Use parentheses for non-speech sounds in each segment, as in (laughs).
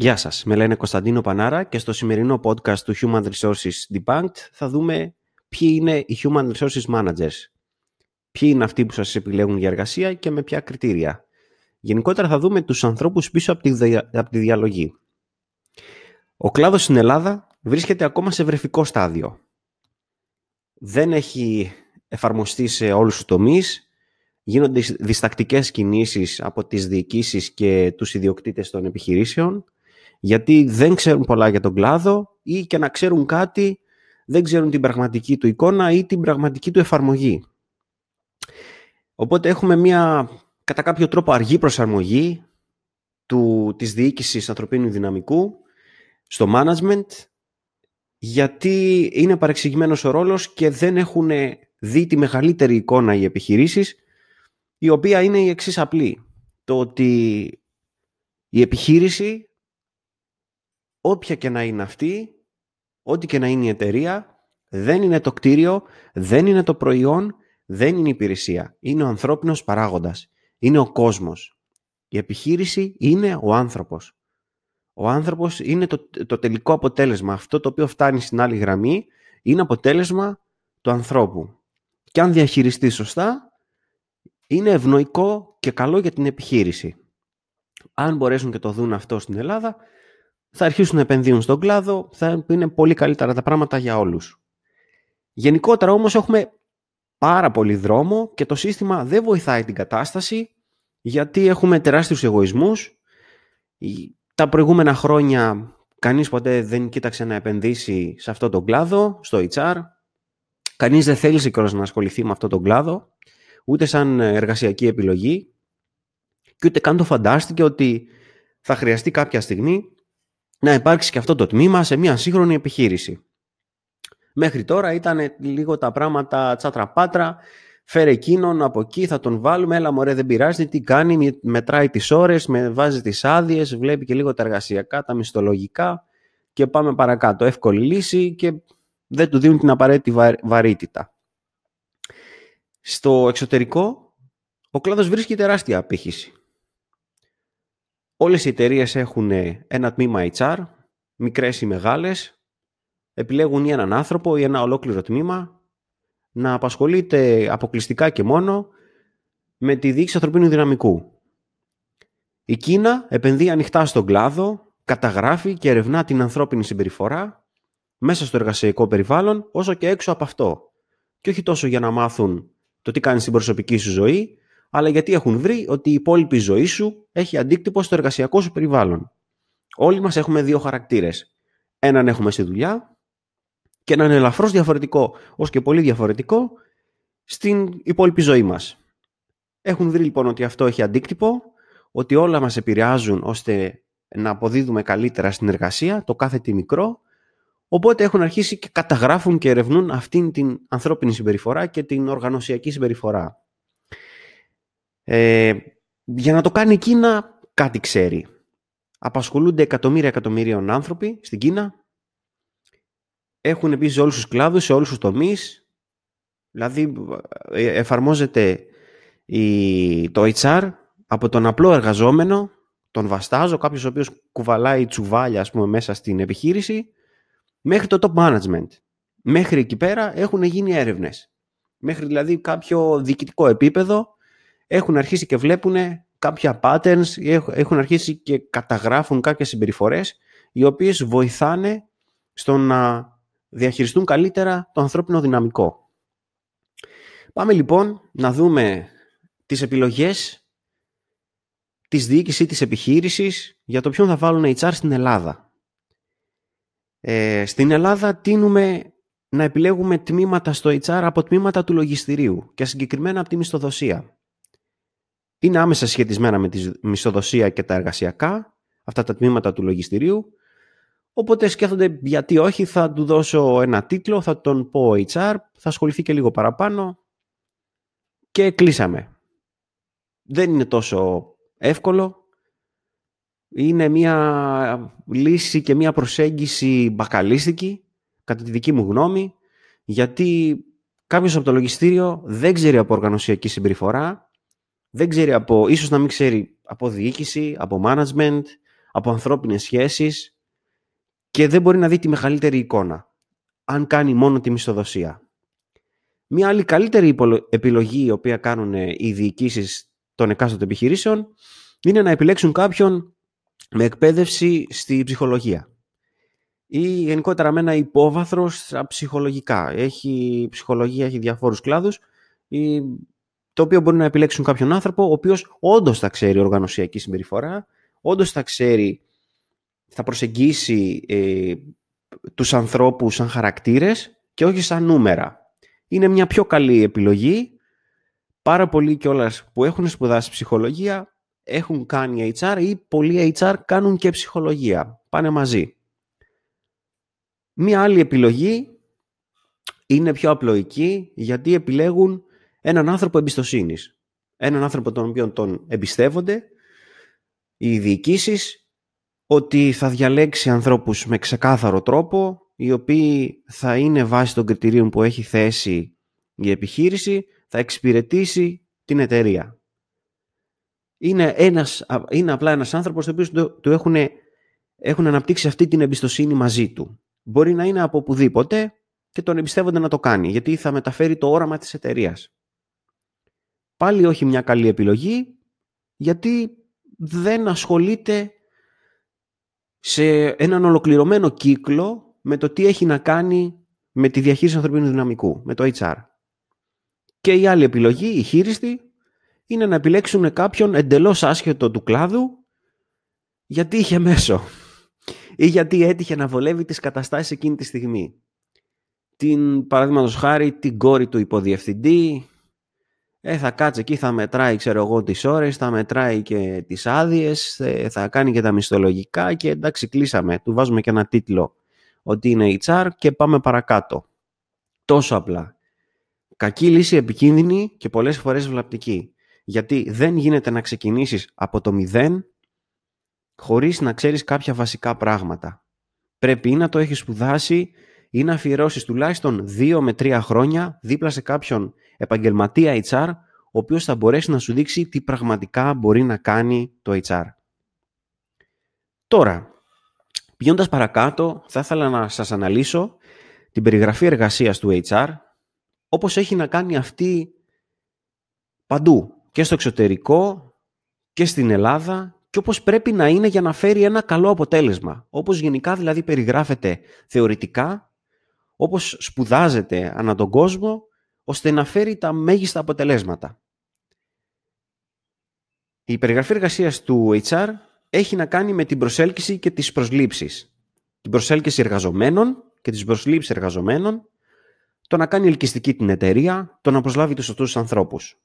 Γεια σας, με λένε Κωνσταντίνο Πανάρα και στο σημερινό podcast του Human Resources Debunked θα δούμε ποιοι είναι οι Human Resources Managers. Ποιοι είναι αυτοί που σας επιλέγουν για εργασία και με ποια κριτήρια. Γενικότερα θα δούμε τους ανθρώπους πίσω από τη, από τη διαλογή. Ο κλάδος στην Ελλάδα βρίσκεται ακόμα σε βρεφικό στάδιο. Δεν έχει εφαρμοστεί σε όλους τους τομείς. Γίνονται διστακτικές κινήσεις από τις διοικήσεις και τους ιδιοκτήτες των επιχειρήσεων γιατί δεν ξέρουν πολλά για τον κλάδο ή και να ξέρουν κάτι δεν ξέρουν την πραγματική του εικόνα ή την πραγματική του εφαρμογή. Οπότε έχουμε μια κατά κάποιο τρόπο αργή προσαρμογή του, της διοίκησης ανθρωπίνου δυναμικού στο management γιατί είναι παρεξηγημένος ο ρόλος και δεν έχουν δει τη μεγαλύτερη εικόνα οι επιχειρήσεις η οποία είναι η εξής απλή. Το ότι η επιχείρηση όποια και να είναι αυτή, ό,τι και να είναι η εταιρεία, δεν είναι το κτίριο, δεν είναι το προϊόν, δεν είναι η υπηρεσία. Είναι ο ανθρώπινος παράγοντας. Είναι ο κόσμος. Η επιχείρηση είναι ο άνθρωπος. Ο άνθρωπος είναι το, το τελικό αποτέλεσμα. Αυτό το οποίο φτάνει στην άλλη γραμμή είναι αποτέλεσμα του ανθρώπου. Και αν διαχειριστείς σωστά, είναι ευνοϊκό και καλό για την επιχείρηση. Αν μπορέσουν και το δουν αυτό στην Ελλάδα, θα αρχίσουν να επενδύουν στον κλάδο, θα είναι πολύ καλύτερα τα πράγματα για όλους. Γενικότερα όμως έχουμε πάρα πολύ δρόμο και το σύστημα δεν βοηθάει την κατάσταση γιατί έχουμε τεράστιους εγωισμούς. Τα προηγούμενα χρόνια κανείς ποτέ δεν κοίταξε να επενδύσει σε αυτό τον κλάδο, στο HR. Κανείς δεν θέλησε κιόλας να ασχοληθεί με αυτό τον κλάδο, ούτε σαν εργασιακή επιλογή και ούτε καν το φαντάστηκε ότι θα χρειαστεί κάποια στιγμή να υπάρξει και αυτό το τμήμα σε μια σύγχρονη επιχείρηση. Μέχρι τώρα ήταν λίγο τα πράγματα τσάτρα-πάτρα, φέρε εκείνον από εκεί, θα τον βάλουμε, έλα μωρέ δεν πειράζει, τι κάνει, μετράει τις ώρες, με βάζει τις άδειες, βλέπει και λίγο τα εργασιακά, τα μισθολογικά και πάμε παρακάτω. Εύκολη λύση και δεν του δίνουν την απαραίτητη βαρύτητα. Στο εξωτερικό, ο κλάδος βρίσκει τεράστια απήχηση. Όλες οι εταιρείες έχουν ένα τμήμα HR, μικρές ή μεγάλες, επιλέγουν ή έναν άνθρωπο ή ένα ολόκληρο τμήμα να απασχολείται αποκλειστικά και μόνο με τη διοίκηση ανθρωπίνου δυναμικού. Η Κίνα επενδύει ανοιχτά στον κλάδο, καταγράφει και ερευνά την ανθρώπινη συμπεριφορά μέσα στο εργασιακό περιβάλλον όσο και έξω από αυτό. Και όχι τόσο για να μάθουν το τι κάνει στην προσωπική σου ζωή, αλλά γιατί έχουν βρει ότι η υπόλοιπη ζωή σου έχει αντίκτυπο στο εργασιακό σου περιβάλλον. Όλοι μας έχουμε δύο χαρακτήρες. Έναν έχουμε στη δουλειά και έναν ελαφρώς διαφορετικό, ως και πολύ διαφορετικό, στην υπόλοιπη ζωή μας. Έχουν βρει λοιπόν ότι αυτό έχει αντίκτυπο, ότι όλα μας επηρεάζουν ώστε να αποδίδουμε καλύτερα στην εργασία, το κάθε τι μικρό, οπότε έχουν αρχίσει και καταγράφουν και ερευνούν αυτήν την ανθρώπινη συμπεριφορά και την οργανωσιακή συμπεριφορά. Ε, για να το κάνει η Κίνα, κάτι ξέρει. Απασχολούνται εκατομμύρια εκατομμυρίων άνθρωποι στην Κίνα. Έχουν επίσης σε όλους τους κλάδους, σε όλους τους τομείς. Δηλαδή ε, εφαρμόζεται η, το HR από τον απλό εργαζόμενο, τον βαστάζω, κάποιος ο οποίος κουβαλάει τσουβάλια ας πούμε, μέσα στην επιχείρηση, μέχρι το top management. Μέχρι εκεί πέρα έχουν γίνει έρευνες. Μέχρι δηλαδή κάποιο διοικητικό επίπεδο έχουν αρχίσει και βλέπουν κάποια patterns, έχουν αρχίσει και καταγράφουν κάποιες συμπεριφορές οι οποίες βοηθάνε στο να διαχειριστούν καλύτερα το ανθρώπινο δυναμικό. Πάμε λοιπόν να δούμε τις επιλογές της διοίκησης ή της επιχείρησης για το ποιον θα βάλουν HR στην Ελλάδα. Ε, στην Ελλάδα τίνουμε να επιλέγουμε τμήματα στο HR από τμήματα του λογιστηρίου και συγκεκριμένα από τη μισθοδοσία είναι άμεσα σχετισμένα με τη μισθοδοσία και τα εργασιακά, αυτά τα τμήματα του λογιστηρίου, οπότε σκέφτονται γιατί όχι, θα του δώσω ένα τίτλο, θα τον πω HR, θα ασχοληθεί και λίγο παραπάνω και κλείσαμε. Δεν είναι τόσο εύκολο. Είναι μια λύση και μια προσέγγιση μπακαλίστικη, κατά τη δική μου γνώμη, γιατί κάποιος από το λογιστήριο δεν ξέρει από οργανωσιακή συμπεριφορά, δεν ξέρει από, ίσως να μην ξέρει από διοίκηση, από management, από ανθρώπινες σχέσεις και δεν μπορεί να δει τη μεγαλύτερη εικόνα, αν κάνει μόνο τη μισθοδοσία. Μία άλλη καλύτερη επιλογή η οποία κάνουν οι διοικήσεις των εκάστοτε επιχειρήσεων είναι να επιλέξουν κάποιον με εκπαίδευση στη ψυχολογία ή γενικότερα με ένα υπόβαθρο στα ψυχολογικά. Έχει ψυχολογία, έχει διαφόρους κλάδους ή, το οποίο μπορεί να επιλέξουν κάποιον άνθρωπο ο οποίος όντως θα ξέρει οργανωσιακή συμπεριφορά, όντως θα ξέρει, θα προσεγγίσει ε, τους ανθρώπους σαν χαρακτήρες και όχι σαν νούμερα. Είναι μια πιο καλή επιλογή. Πάρα πολλοί κιόλας που έχουν σπουδάσει ψυχολογία έχουν κάνει HR ή πολλοί HR κάνουν και ψυχολογία. Πάνε μαζί. Μία άλλη επιλογή είναι πιο απλοϊκή γιατί επιλέγουν έναν άνθρωπο εμπιστοσύνης. Έναν άνθρωπο τον οποίο τον εμπιστεύονται οι διοικήσεις ότι θα διαλέξει ανθρώπους με ξεκάθαρο τρόπο οι οποίοι θα είναι βάσει των κριτηρίων που έχει θέσει η επιχείρηση, θα εξυπηρετήσει την εταιρεία. Είναι, ένας, είναι απλά ένας άνθρωπος ο οποίος του έχουν, έχουν αναπτύξει αυτή την εμπιστοσύνη μαζί του. Μπορεί να είναι από οπουδήποτε και τον εμπιστεύονται να το κάνει, γιατί θα μεταφέρει το όραμα της εταιρείας. Πάλι όχι μια καλή επιλογή, γιατί δεν ασχολείται σε έναν ολοκληρωμένο κύκλο με το τι έχει να κάνει με τη διαχείριση ανθρωπίνου δυναμικού, με το HR. Και η άλλη επιλογή, η χείριστη, είναι να επιλέξουν κάποιον εντελώς άσχετο του κλάδου γιατί είχε μέσο ή γιατί έτυχε να βολεύει τις καταστάσεις εκείνη τη στιγμή. Την, παραδείγματος χάρη, την κόρη του υποδιευθυντή, ε, θα κάτσει εκεί, θα μετράει, ξέρω εγώ, τις ώρες, θα μετράει και τις άδειες, ε, θα κάνει και τα μισθολογικά και εντάξει, κλείσαμε. Του βάζουμε και ένα τίτλο ότι είναι HR και πάμε παρακάτω. Τόσο απλά. Κακή λύση επικίνδυνη και πολλές φορές βλαπτική. Γιατί δεν γίνεται να ξεκινήσεις από το μηδέν χωρίς να ξέρεις κάποια βασικά πράγματα. Πρέπει ή να το έχεις σπουδάσει ή να αφιερώσεις τουλάχιστον δύο με τρία χρόνια δίπλα σε κάποιον επαγγελματία HR ο οποίος θα μπορέσει να σου δείξει τι πραγματικά μπορεί να κάνει το HR. Τώρα, πηγαίνοντας παρακάτω, θα ήθελα να σας αναλύσω την περιγραφή εργασίας του HR, όπως έχει να κάνει αυτή παντού, και στο εξωτερικό και στην Ελλάδα και όπως πρέπει να είναι για να φέρει ένα καλό αποτέλεσμα. Όπως γενικά δηλαδή περιγράφεται θεωρητικά, όπως σπουδάζεται ανά τον κόσμο, ώστε να φέρει τα μέγιστα αποτελέσματα. Η περιγραφή εργασίας του HR έχει να κάνει με την προσέλκυση και τις προσλήψεις. Την προσέλκυση εργαζομένων και τις προσλήψεις εργαζομένων, το να κάνει ελκυστική την εταιρεία, το να προσλάβει τους σωστούς ανθρώπους.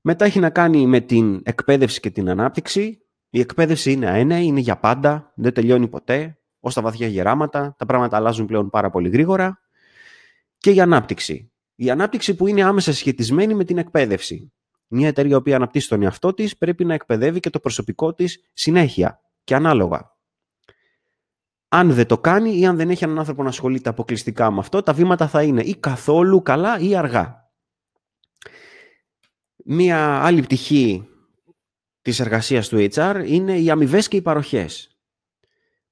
Μετά έχει να κάνει με την εκπαίδευση και την ανάπτυξη. Η εκπαίδευση είναι αένεη, είναι για πάντα, δεν τελειώνει ποτέ. Ως τα βαθιά γεράματα, τα πράγματα αλλάζουν πλέον πάρα πολύ γρήγορα. Και η ανάπτυξη. Η ανάπτυξη που είναι άμεσα σχετισμένη με την εκπαίδευση. Μια εταιρεία που αναπτύσσει τον εαυτό της πρέπει να εκπαιδεύει και το προσωπικό της συνέχεια και ανάλογα. Αν δεν το κάνει ή αν δεν έχει έναν άνθρωπο να ασχολείται αποκλειστικά με αυτό, τα βήματα θα είναι ή καθόλου καλά ή αργά. Μία άλλη πτυχή της εργασίας του HR είναι οι αμοιβές και οι παροχές.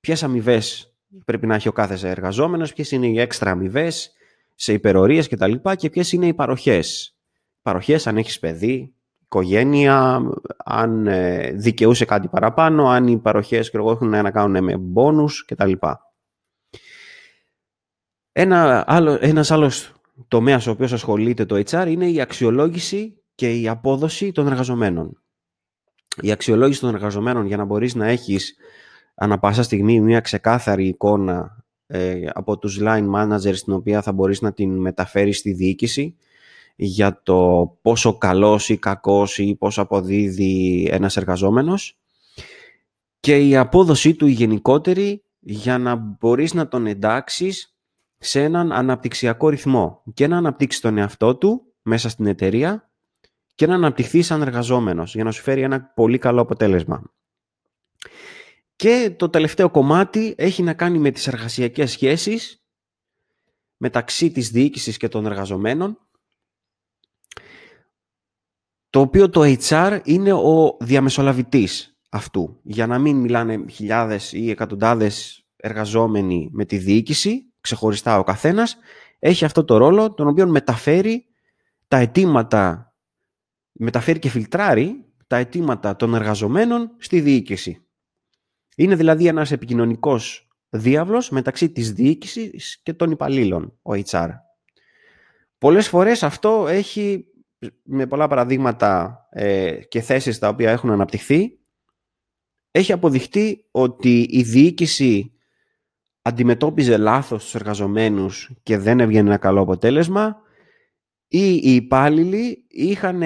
Ποιες αμοιβές πρέπει να έχει ο κάθε εργαζόμενος, ποιες είναι οι έξτρα αμοιβές σε υπερορίες κτλ. Και, και ποιες είναι οι παροχές. Παροχές αν έχεις παιδί, οικογένεια, αν ε, δικαιούσε κάτι παραπάνω, αν οι παροχές και έχουν να κάνουν με μπόνους κτλ. Ένα άλλο, ένας άλλος τομέας ο οποίος ασχολείται το HR είναι η αξιολόγηση και η απόδοση των εργαζομένων. Η αξιολόγηση των εργαζομένων για να μπορείς να έχεις ανα πάσα στιγμή μια ξεκάθαρη εικόνα ε, από τους line managers την οποία θα μπορείς να την μεταφέρεις στη διοίκηση για το πόσο καλός ή κακός ή πόσο αποδίδει ένας εργαζόμενος και η απόδοσή του η γενικότερη για να μπορείς να τον εντάξεις σε έναν αναπτυξιακό ρυθμό και να αναπτύξεις τον εαυτό του μέσα στην εταιρεία και να αναπτυχθεί σαν εργαζόμενος για να σου φέρει ένα πολύ καλό αποτέλεσμα. Και το τελευταίο κομμάτι έχει να κάνει με τις εργασιακές σχέσεις μεταξύ της διοίκησης και των εργαζομένων το οποίο το HR είναι ο διαμεσολαβητής. αυτού. Για να μην μιλάνε χιλιάδες ή εκατοντάδες εργαζόμενοι με τη διοίκηση, ξεχωριστά ο καθένας, έχει αυτό το ρόλο τον οποίο μεταφέρει τα αιτήματα, μεταφέρει και φιλτράρει τα αιτήματα των εργαζομένων στη διοίκηση. Είναι δηλαδή ένας επικοινωνικός διάβλος μεταξύ της διοίκησης και των υπαλλήλων, ο HR. Πολλές φορές αυτό έχει, με πολλά παραδείγματα ε, και θέσεις τα οποία έχουν αναπτυχθεί, έχει αποδειχτεί ότι η διοίκηση αντιμετώπιζε λάθος τους εργαζομένους και δεν έβγαινε ένα καλό αποτέλεσμα ή οι υπάλληλοι είχαν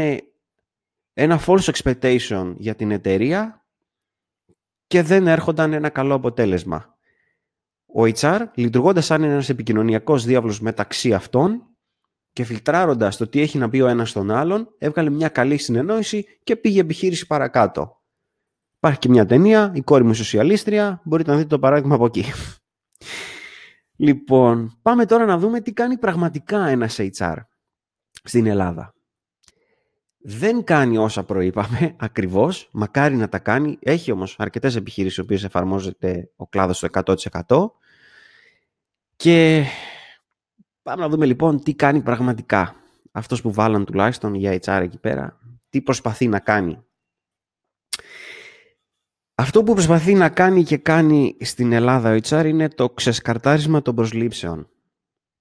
ένα false expectation για την εταιρεία και δεν έρχονταν ένα καλό αποτέλεσμα. Ο HR, λειτουργώντας σαν ένας επικοινωνιακός διάβλος μεταξύ αυτών και φιλτράροντας το τι έχει να πει ο ένας στον άλλον, έβγαλε μια καλή συνεννόηση και πήγε επιχείρηση παρακάτω. Υπάρχει και μια ταινία, η κόρη μου σοσιαλίστρια, μπορείτε να δείτε το παράδειγμα από εκεί. Λοιπόν, πάμε τώρα να δούμε τι κάνει πραγματικά ένας HR στην Ελλάδα. Δεν κάνει όσα προείπαμε ακριβώς, μακάρι να τα κάνει. Έχει όμως αρκετές επιχειρήσεις οι οποίες εφαρμόζεται ο κλάδος στο 100%. Και πάμε να δούμε λοιπόν τι κάνει πραγματικά. Αυτός που βάλαν τουλάχιστον για HR εκεί πέρα, τι προσπαθεί να κάνει. Αυτό που προσπαθεί να κάνει και κάνει στην Ελλάδα ο HR είναι το ξεσκαρτάρισμα των προσλήψεων.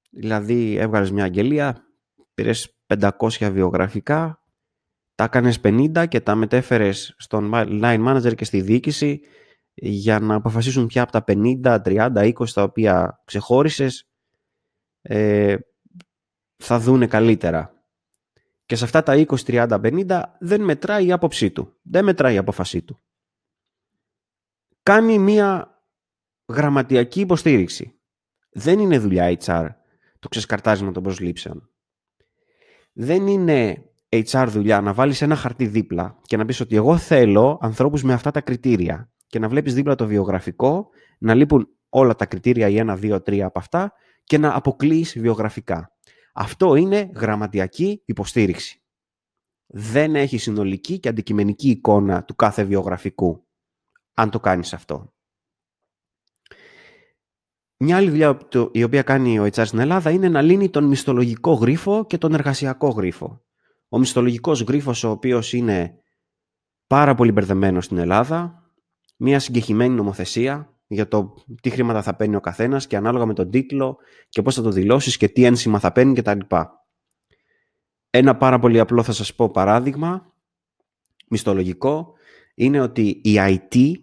Δηλαδή έβγαλες μια αγγελία, πήρες 500 βιογραφικά, τα έκανες 50 και τα μετέφερες στον line manager και στη διοίκηση για να αποφασίσουν ποια από τα 50, 30, 20 τα οποία ξεχώρισες ε, θα δούνε καλύτερα. Και σε αυτά τα 20, 30, 50 δεν μετράει η άποψή του. Δεν μετράει η απόφασή του. Κάνει μία γραμματιακή υποστήριξη. Δεν είναι δουλειά HR το ξεσκαρτάρισμα των προσλήψεων. Δεν είναι HR δουλειά να βάλεις ένα χαρτί δίπλα και να πεις ότι εγώ θέλω ανθρώπους με αυτά τα κριτήρια και να βλέπεις δίπλα το βιογραφικό, να λείπουν όλα τα κριτήρια ή ένα, δύο, τρία από αυτά και να αποκλείεις βιογραφικά. Αυτό είναι γραμματιακή υποστήριξη. Δεν έχει συνολική και αντικειμενική εικόνα του κάθε βιογραφικού, αν το κάνεις αυτό. Μια άλλη δουλειά η οποία κάνει ο HR στην Ελλάδα είναι να λύνει τον μισθολογικό γρίφο και τον εργασιακό γρίφο. Ο μισθολογικός γρίφος ο οποίος είναι πάρα πολύ μπερδεμένος στην Ελλάδα, μια συγκεκριμένη νομοθεσία για το τι χρήματα θα παίρνει ο καθένας και ανάλογα με τον τίτλο και πώς θα το δηλώσεις και τι ένσημα θα παίρνει κτλ. Ένα πάρα πολύ απλό θα σας πω παράδειγμα, μισθολογικό, είναι ότι η IT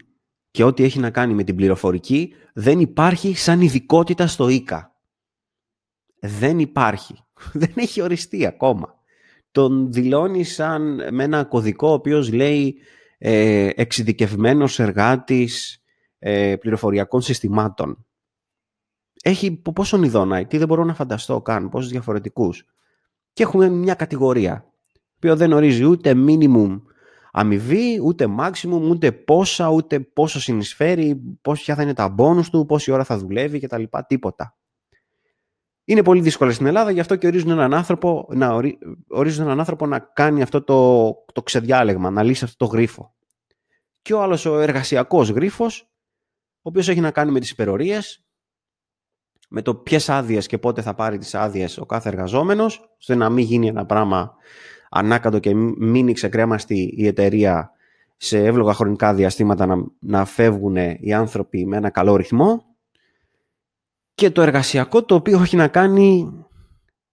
και ό,τι έχει να κάνει με την πληροφορική δεν υπάρχει σαν ειδικότητα στο ΙΚΑ. Δεν υπάρχει. (laughs) Δεν έχει οριστεί ακόμα τον δηλώνει σαν με ένα κωδικό ο οποίος λέει ε, εξειδικευμένος εργάτης ε, πληροφοριακών συστημάτων. Έχει πόσον ειδώνα, τι δεν μπορώ να φανταστώ καν, πόσους διαφορετικούς. Και έχουμε μια κατηγορία, που δεν ορίζει ούτε minimum αμοιβή, ούτε maximum, ούτε πόσα, ούτε πόσο συνεισφέρει, ποια θα είναι τα μπόνους του, πόση ώρα θα δουλεύει κτλ. Τίποτα είναι πολύ δύσκολα στην Ελλάδα, γι' αυτό και ορίζουν έναν άνθρωπο να, ορίζουν έναν άνθρωπο να κάνει αυτό το, το ξεδιάλεγμα, να λύσει αυτό το γρίφο. Και ο άλλος ο εργασιακός γρίφος, ο οποίος έχει να κάνει με τις υπερορίες, με το ποιες άδειες και πότε θα πάρει τις άδειες ο κάθε εργαζόμενος, ώστε να μην γίνει ένα πράγμα ανάκατο και μείνει ξεκρέμαστη η εταιρεία σε εύλογα χρονικά διαστήματα να, να φεύγουν οι άνθρωποι με ένα καλό ρυθμό και το εργασιακό το οποίο έχει να κάνει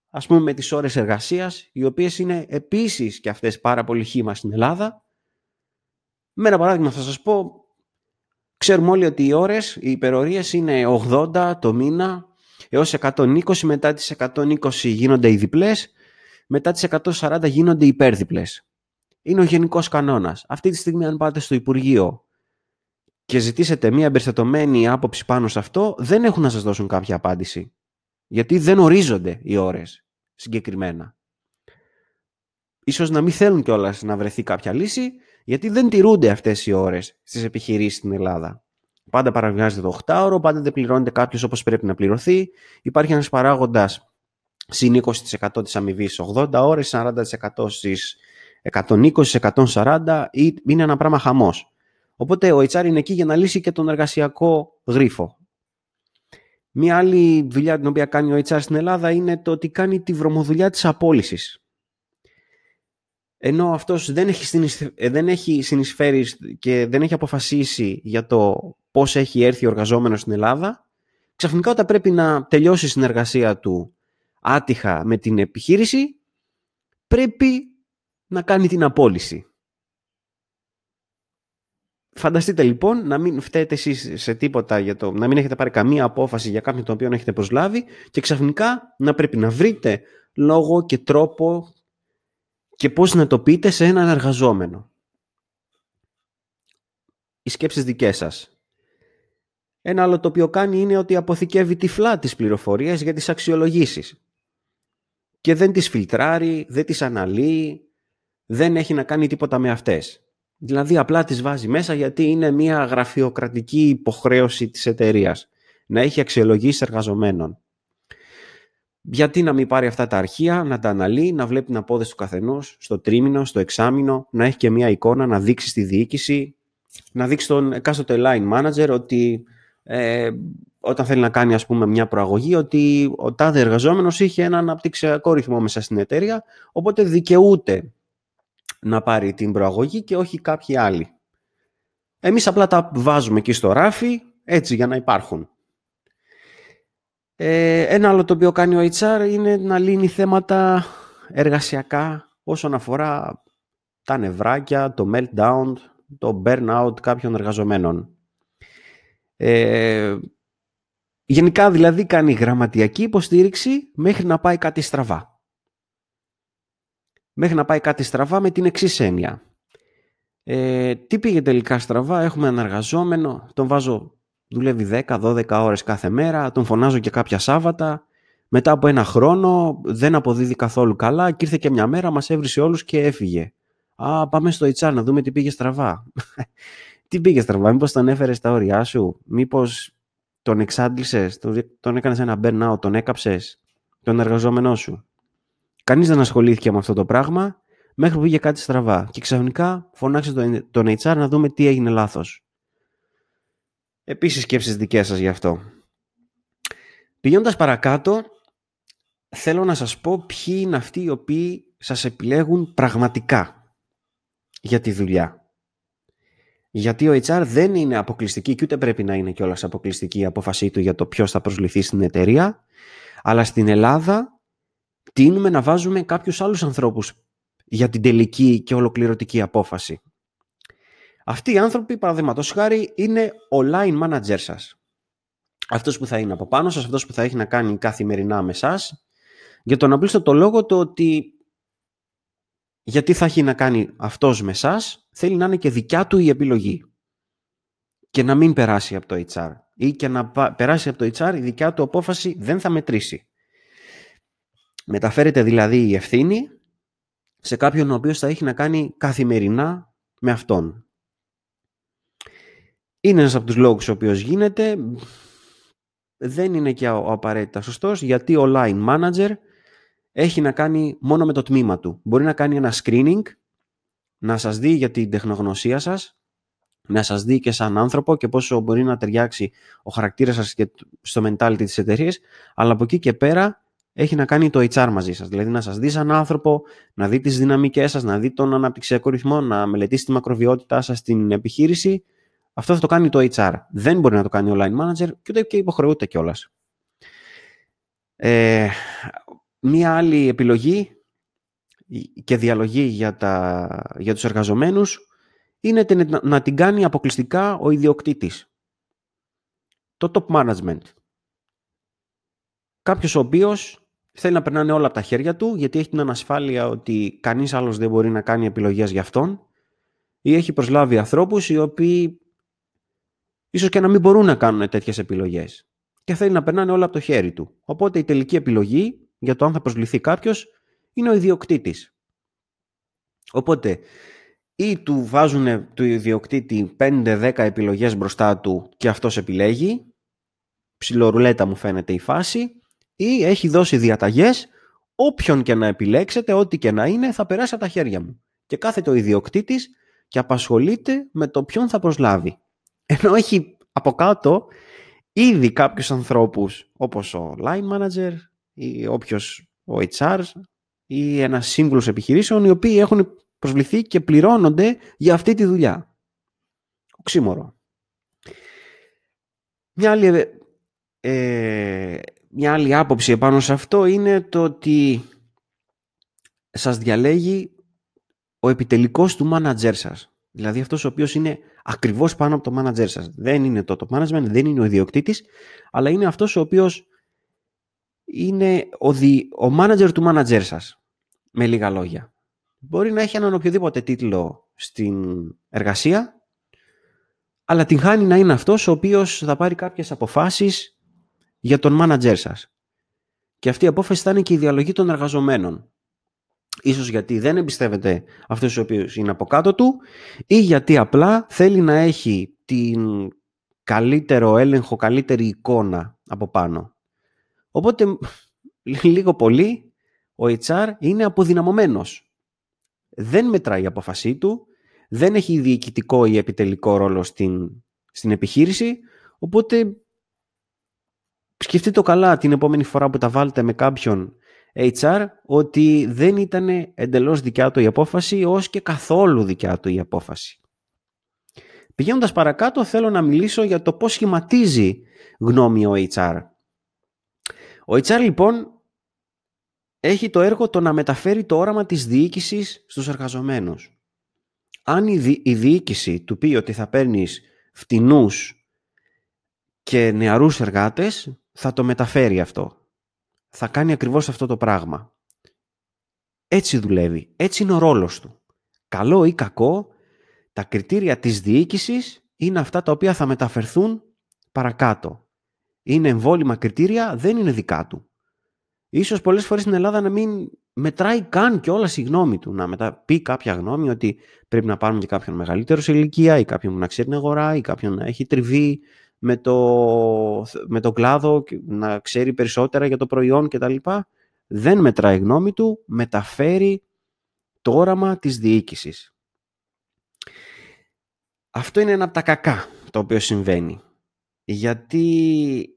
ας πούμε με τις ώρες εργασίας οι οποίες είναι επίσης και αυτές πάρα πολύ χήμα στην Ελλάδα. Με ένα παράδειγμα θα σας πω, ξέρουμε όλοι ότι οι ώρες, οι υπερορίες είναι 80 το μήνα έως 120, μετά τις 120 γίνονται οι διπλές, μετά τις 140 γίνονται οι υπέρδιπλες. Είναι ο γενικός κανόνας. Αυτή τη στιγμή αν πάτε στο Υπουργείο και ζητήσετε μια εμπεριστατωμένη άποψη πάνω σε αυτό, δεν έχουν να σας δώσουν κάποια απάντηση. Γιατί δεν ορίζονται οι ώρες συγκεκριμένα. Ίσως να μην θέλουν κιόλας να βρεθεί κάποια λύση, γιατί δεν τηρούνται αυτές οι ώρες στις επιχειρήσεις στην Ελλάδα. Πάντα παραβιάζεται το 8ωρο, πάντα δεν πληρώνεται κάποιος όπως πρέπει να πληρωθεί. Υπάρχει ένας παράγοντας συν 20% της αμοιβής 80 ώρες, 40% στις 120, 140, είναι ένα πράγμα χαμός. Οπότε ο HR είναι εκεί για να λύσει και τον εργασιακό γρίφο. Μία άλλη δουλειά την οποία κάνει ο HR στην Ελλάδα είναι το ότι κάνει τη βρωμοδουλειά της απόλυσης. Ενώ αυτός δεν έχει, ε, δεν έχει συνεισφέρει και δεν έχει αποφασίσει για το πώς έχει έρθει ο εργαζόμενος στην Ελλάδα, ξαφνικά όταν πρέπει να τελειώσει η συνεργασία του άτυχα με την επιχείρηση, πρέπει να κάνει την απόλυση. Φανταστείτε λοιπόν να μην φταίτε εσείς σε τίποτα για το να μην έχετε πάρει καμία απόφαση για κάποιον τον οποίο έχετε προσλάβει και ξαφνικά να πρέπει να βρείτε λόγο και τρόπο και πώς να το πείτε σε έναν εργαζόμενο. Οι σκέψεις δικές σας. Ένα άλλο το οποίο κάνει είναι ότι αποθηκεύει τυφλά τις πληροφορίες για τις αξιολογήσεις. Και δεν τις φιλτράρει, δεν τις αναλύει, δεν έχει να κάνει τίποτα με αυτές. Δηλαδή απλά τις βάζει μέσα γιατί είναι μια γραφειοκρατική υποχρέωση της εταιρείας να έχει αξιολογήσεις εργαζομένων. Γιατί να μην πάρει αυτά τα αρχεία, να τα αναλύει, να βλέπει την απόδοση του καθενός στο τρίμηνο, στο εξάμηνο, να έχει και μια εικόνα, να δείξει στη διοίκηση, να δείξει τον εκάστοτε line manager ότι ε, όταν θέλει να κάνει ας πούμε μια προαγωγή ότι ο τάδε εργαζόμενος είχε ένα αναπτυξιακό ρυθμό μέσα στην εταιρεία οπότε δικαιούται να πάρει την προαγωγή και όχι κάποιοι άλλοι. Εμείς απλά τα βάζουμε εκεί στο ράφι, έτσι για να υπάρχουν. Ε, ένα άλλο το οποίο κάνει ο HR είναι να λύνει θέματα εργασιακά όσον αφορά τα νευράκια, το meltdown, το burnout κάποιων εργαζομένων. Ε, γενικά δηλαδή κάνει γραμματιακή υποστήριξη μέχρι να πάει κάτι στραβά μέχρι να πάει κάτι στραβά με την εξής έννοια. Ε, τι πήγε τελικά στραβά, έχουμε έναν εργαζόμενο, τον βάζω, δουλεύει 10-12 ώρες κάθε μέρα, τον φωνάζω και κάποια Σάββατα, μετά από ένα χρόνο δεν αποδίδει καθόλου καλά και ήρθε και μια μέρα, μας έβρισε όλους και έφυγε. Α, πάμε στο HR να δούμε τι πήγε στραβά. (laughs) τι πήγε στραβά, μήπως τον έφερες στα όρια σου, μήπως τον εξάντλησες, τον, τον έκανες ένα burnout, τον έκαψες, τον εργαζόμενό σου. Κανείς δεν ασχολήθηκε με αυτό το πράγμα μέχρι που πήγε κάτι στραβά και ξαφνικά φωνάξε τον, τον HR να δούμε τι έγινε λάθος. Επίσης σκέψεις δικές σας γι' αυτό. Πηγαίνοντας παρακάτω, θέλω να σας πω ποιοι είναι αυτοί οι οποίοι σας επιλέγουν πραγματικά για τη δουλειά. Γιατί ο HR δεν είναι αποκλειστική και ούτε πρέπει να είναι κιόλας αποκλειστική η απόφασή του για το ποιος θα προσληφθεί στην εταιρεία, αλλά στην Ελλάδα τείνουμε να βάζουμε κάποιους άλλους ανθρώπους για την τελική και ολοκληρωτική απόφαση. Αυτοί οι άνθρωποι, παραδείγματος χάρη, είναι ο line manager σας. Αυτός που θα είναι από πάνω σας, αυτός που θα έχει να κάνει καθημερινά με σας, για τον απλούστο λόγο το ότι γιατί θα έχει να κάνει αυτός με σας, θέλει να είναι και δικιά του η επιλογή και να μην περάσει από το HR ή και να περάσει από το HR η δικιά του απόφαση δεν θα μετρήσει. Μεταφέρεται δηλαδή η ευθύνη σε κάποιον ο οποίος θα έχει να κάνει καθημερινά με αυτόν. Είναι ένας από τους λόγους ο οποίος γίνεται. Δεν είναι και ο απαραίτητα σωστός γιατί ο line manager έχει να κάνει μόνο με το τμήμα του. Μπορεί να κάνει ένα screening, να σας δει για την τεχνογνωσία σας, να σας δει και σαν άνθρωπο και πόσο μπορεί να ταιριάξει ο χαρακτήρας σας και στο mentality της εταιρείας, αλλά από εκεί και πέρα έχει να κάνει το HR μαζί σας. Δηλαδή να σας δει σαν άνθρωπο, να δει τις δυναμικές σας, να δει τον αναπτυξιακό ρυθμό, να μελετήσει τη μακροβιότητά σας στην επιχείρηση. Αυτό θα το κάνει το HR. Δεν μπορεί να το κάνει ο line manager και ούτε και υποχρεούται κιόλας. Ε, μία άλλη επιλογή και διαλογή για, τα, για τους εργαζομένους είναι να την κάνει αποκλειστικά ο ιδιοκτήτης. Το top management. Κάποιος ο οποίος θέλει να περνάνε όλα από τα χέρια του, γιατί έχει την ανασφάλεια ότι κανείς άλλος δεν μπορεί να κάνει επιλογές για αυτόν ή έχει προσλάβει ανθρώπους οι οποίοι ίσως και να μην μπορούν να κάνουν τέτοιες επιλογές και θέλει να περνάνε όλα από το χέρι του. Οπότε η τελική επιλογή για το αν θα προσληφθεί κάποιος είναι ο ιδιοκτήτης. Οπότε ή του βάζουν του ιδιοκτήτη 5-10 επιλογές μπροστά του και αυτός επιλέγει, ψιλορουλέτα μου φαίνεται η φάση, ή έχει δώσει διαταγές όποιον και να επιλέξετε, ό,τι και να είναι, θα περάσει από τα χέρια μου. Και κάθεται ο ιδιοκτήτης και απασχολείται με το ποιον θα προσλάβει. (laughs) Ενώ έχει από κάτω ήδη κάποιους ανθρώπους όπως ο line manager ή όποιος ο HR ή ένα σύμβουλος επιχειρήσεων οι οποίοι έχουν προσβληθεί και πληρώνονται για αυτή τη δουλειά. Οξύμορο. Μια άλλη, ε, μια άλλη άποψη επάνω σε αυτό είναι το ότι σας διαλέγει ο επιτελικός του manager σας. Δηλαδή αυτός ο οποίος είναι ακριβώς πάνω από το manager σας. Δεν είναι το top management, δεν είναι ο ιδιοκτήτης, αλλά είναι αυτός ο οποίος είναι ο, δι... ο manager του manager σας. Με λίγα λόγια. Μπορεί να έχει έναν οποιοδήποτε τίτλο στην εργασία, αλλά την χάνει να είναι αυτός ο οποίος θα πάρει κάποιες αποφάσεις για τον manager σας. Και αυτή η απόφαση θα είναι και η διαλογή των εργαζομένων. Ίσως γιατί δεν εμπιστεύεται αυτούς ο οποίους είναι από κάτω του ή γιατί απλά θέλει να έχει την καλύτερο έλεγχο, καλύτερη εικόνα από πάνω. Οπότε (laughs) λίγο πολύ ο HR είναι αποδυναμωμένος. Δεν μετράει η απόφασή του, δεν έχει διοικητικό ή επιτελικό ρόλο στην, στην επιχείρηση, οπότε σκεφτείτε το καλά την επόμενη φορά που τα βάλετε με κάποιον HR ότι δεν ήταν εντελώς δικιά του η απόφαση ως και καθόλου δικιά του η απόφαση. Πηγαίνοντας παρακάτω θέλω να μιλήσω για το πώς σχηματίζει γνώμη ο HR. Ο HR λοιπόν έχει το έργο το να μεταφέρει το όραμα της διοίκησης στους εργαζομένους. Αν η, η διοίκηση του πει ότι θα παίρνεις φτηνούς και νεαρούς εργάτες, θα το μεταφέρει αυτό θα κάνει ακριβώς αυτό το πράγμα. Έτσι δουλεύει. Έτσι είναι ο ρόλος του. Καλό ή κακό, τα κριτήρια της διοίκησης είναι αυτά τα οποία θα μεταφερθούν παρακάτω. Είναι εμβόλυμα κριτήρια, δεν είναι δικά του. Ίσως πολλές φορές στην Ελλάδα να μην μετράει καν και όλα η γνώμη του. Να μετα... πει κάποια γνώμη ότι πρέπει να πάρουμε και κάποιον μεγαλύτερο σε ηλικία ή κάποιον που να ξέρει την αγορά ή κάποιον να έχει τριβή με το, με το κλάδο, να ξέρει περισσότερα για το προϊόν κτλ. Δεν μετράει γνώμη του, μεταφέρει το όραμα της διοίκησης. Αυτό είναι ένα από τα κακά το οποίο συμβαίνει. Γιατί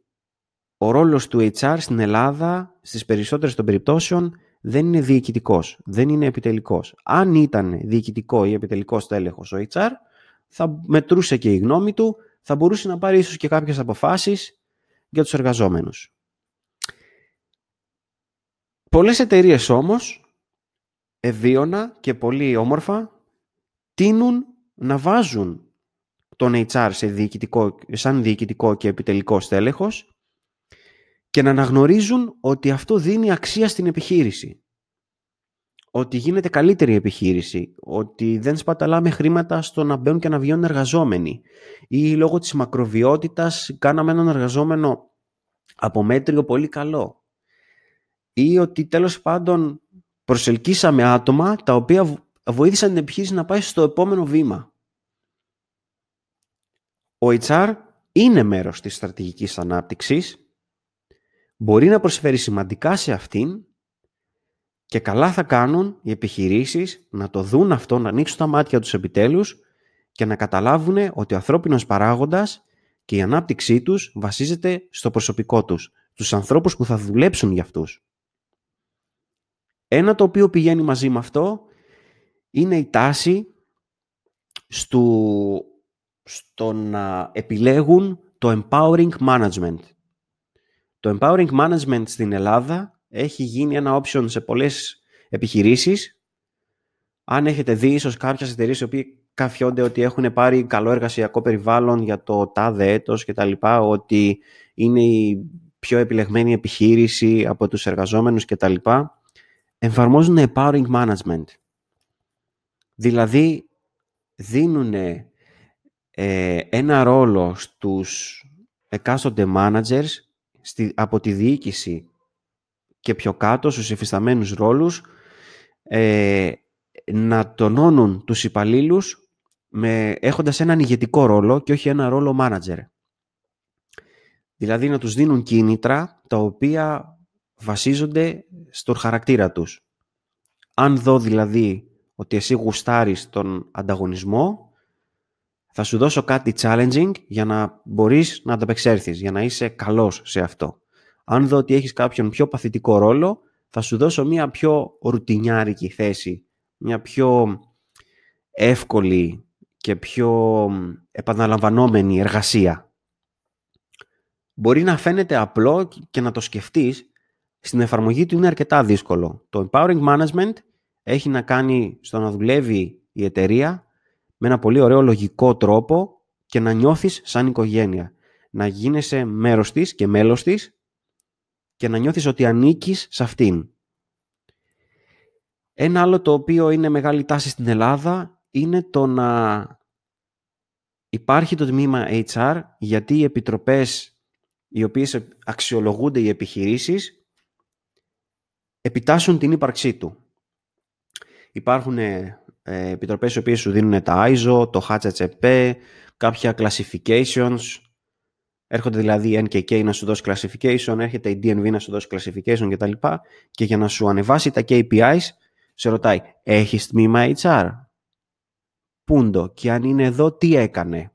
ο ρόλος του HR στην Ελλάδα, στις περισσότερες των περιπτώσεων, δεν είναι διοικητικός, δεν είναι επιτελικός. Αν ήταν διοικητικό ή επιτελικός τέλεχος ο HR, θα μετρούσε και η γνώμη του, θα μπορούσε να πάρει ίσως και κάποιες αποφάσεις για τους εργαζόμενους. Πολλές εταιρείες όμως, ευίωνα και πολύ όμορφα, τίνουν να βάζουν τον HR σε διοικητικό, σαν διοικητικό και επιτελικό στέλεχος και να αναγνωρίζουν ότι αυτό δίνει αξία στην επιχείρηση ότι γίνεται καλύτερη επιχείρηση, ότι δεν σπαταλάμε χρήματα στο να μπαίνουν και να βγαίνουν εργαζόμενοι. Ή λόγω της μακροβιότητας κάναμε έναν εργαζόμενο από μέτριο πολύ καλό. Ή ότι τέλος πάντων προσελκύσαμε άτομα τα οποία βοήθησαν την επιχείρηση να πάει στο επόμενο βήμα. Ο HR είναι μέρος της στρατηγικής ανάπτυξης, μπορεί να προσφέρει σημαντικά σε αυτήν και καλά θα κάνουν οι επιχειρήσεις να το δουν αυτό, να ανοίξουν τα μάτια τους επιτέλους και να καταλάβουν ότι ο ανθρώπινος παράγοντας και η ανάπτυξή τους βασίζεται στο προσωπικό τους, στους ανθρώπους που θα δουλέψουν για αυτούς. Ένα το οποίο πηγαίνει μαζί με αυτό είναι η τάση στο, στο να επιλέγουν το empowering management. Το empowering management στην Ελλάδα έχει γίνει ένα option σε πολλές επιχειρήσεις. Αν έχετε δει ίσως κάποιες εταιρείες οι οποίοι καφιόνται ότι έχουν πάρει καλό εργασιακό περιβάλλον για το τάδε έτος και τα λοιπά, ότι είναι η πιο επιλεγμένη επιχείρηση από τους εργαζόμενους και τα λοιπά, εφαρμόζουν empowering management. Δηλαδή, δίνουν ε, ένα ρόλο στους εκάστοτε managers στη, από τη διοίκηση και πιο κάτω στους εφισταμένους ρόλους ε, να τονώνουν τους υπαλλήλους με, έχοντας έναν ηγετικό ρόλο και όχι ένα ρόλο manager. Δηλαδή να τους δίνουν κίνητρα τα οποία βασίζονται στον χαρακτήρα τους. Αν δω δηλαδή ότι εσύ γουστάρεις τον ανταγωνισμό, θα σου δώσω κάτι challenging για να μπορείς να ανταπεξέλθεις, για να είσαι καλός σε αυτό. Αν δω ότι έχεις κάποιον πιο παθητικό ρόλο, θα σου δώσω μια πιο ρουτινιάρικη θέση, μια πιο εύκολη και πιο επαναλαμβανόμενη εργασία. Μπορεί να φαίνεται απλό και να το σκεφτείς, στην εφαρμογή του είναι αρκετά δύσκολο. Το empowering management έχει να κάνει στο να δουλεύει η εταιρεία με ένα πολύ ωραίο λογικό τρόπο και να νιώθεις σαν οικογένεια. Να γίνεσαι μέρος της και μέλος της και να νιώθεις ότι ανήκεις σε αυτήν. Ένα άλλο το οποίο είναι μεγάλη τάση στην Ελλάδα είναι το να υπάρχει το τμήμα HR γιατί οι επιτροπές οι οποίες αξιολογούνται οι επιχειρήσεις επιτάσσουν την ύπαρξή του. Υπάρχουν ε, επιτροπές οι οποίες σου δίνουν τα ISO, το HACCP, κάποια classifications, έρχονται δηλαδή η NKK να σου δώσει classification, έρχεται η DNV να σου δώσει classification κτλ. Και για να σου ανεβάσει τα KPIs, σε ρωτάει, έχεις τμήμα HR? Πούντο. Και αν είναι εδώ, τι έκανε;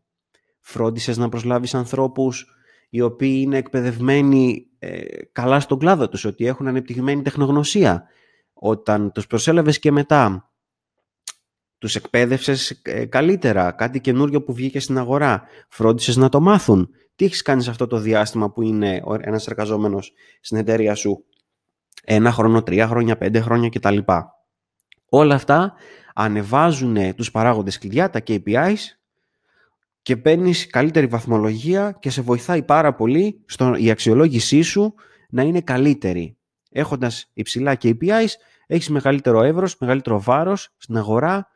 Φρόντισες να προσλάβεις ανθρώπους οι οποίοι είναι εκπαιδευμένοι ε, καλά στον κλάδο τους, ότι έχουν ανεπτυγμένη τεχνογνωσία. Όταν τους προσέλαβες και μετά, τους εκπαίδευσες ε, καλύτερα, κάτι καινούριο που βγήκε στην αγορά, φρόντισες να το μάθουν. Τι έχεις κάνει σε αυτό το διάστημα που είναι ένας εργαζόμενος στην εταιρεία σου, ένα χρόνο, τρία χρόνια, πέντε χρόνια κτλ. Όλα αυτά ανεβάζουν τους παράγοντες κλειδιά, τα KPIs, και παίρνεις καλύτερη βαθμολογία και σε βοηθάει πάρα πολύ στο, η αξιολόγησή σου να είναι καλύτερη. Έχοντας υψηλά KPIs, έχεις μεγαλύτερο εύρος, μεγαλύτερο βάρος στην αγορά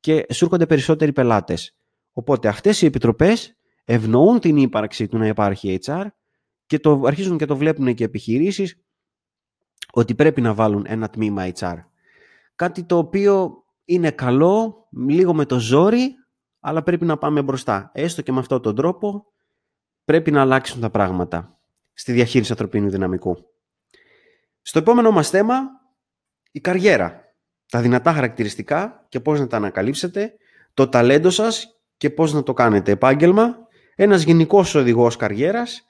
και σου έρχονται περισσότεροι πελάτες. Οπότε αυτές οι επιτροπές ευνοούν την ύπαρξη του να υπάρχει HR και το, αρχίζουν και το βλέπουν και επιχειρήσεις ότι πρέπει να βάλουν ένα τμήμα HR. Κάτι το οποίο είναι καλό, λίγο με το ζόρι, αλλά πρέπει να πάμε μπροστά. Έστω και με αυτόν τον τρόπο πρέπει να αλλάξουν τα πράγματα στη διαχείριση ανθρωπίνου δυναμικού. Στο επόμενο μας θέμα, η καριέρα. Τα δυνατά χαρακτηριστικά και πώς να τα ανακαλύψετε, το ταλέντο σας και πώς να το κάνετε επάγγελμα, ένας γενικός οδηγός καριέρας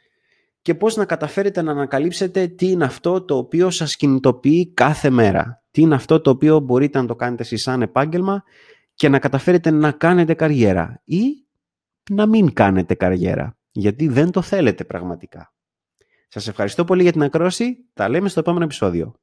και πώς να καταφέρετε να ανακαλύψετε τι είναι αυτό το οποίο σας κινητοποιεί κάθε μέρα. Τι είναι αυτό το οποίο μπορείτε να το κάνετε εσείς σαν επάγγελμα και να καταφέρετε να κάνετε καριέρα ή να μην κάνετε καριέρα, γιατί δεν το θέλετε πραγματικά. Σας ευχαριστώ πολύ για την ακρόση. Τα λέμε στο επόμενο επεισόδιο.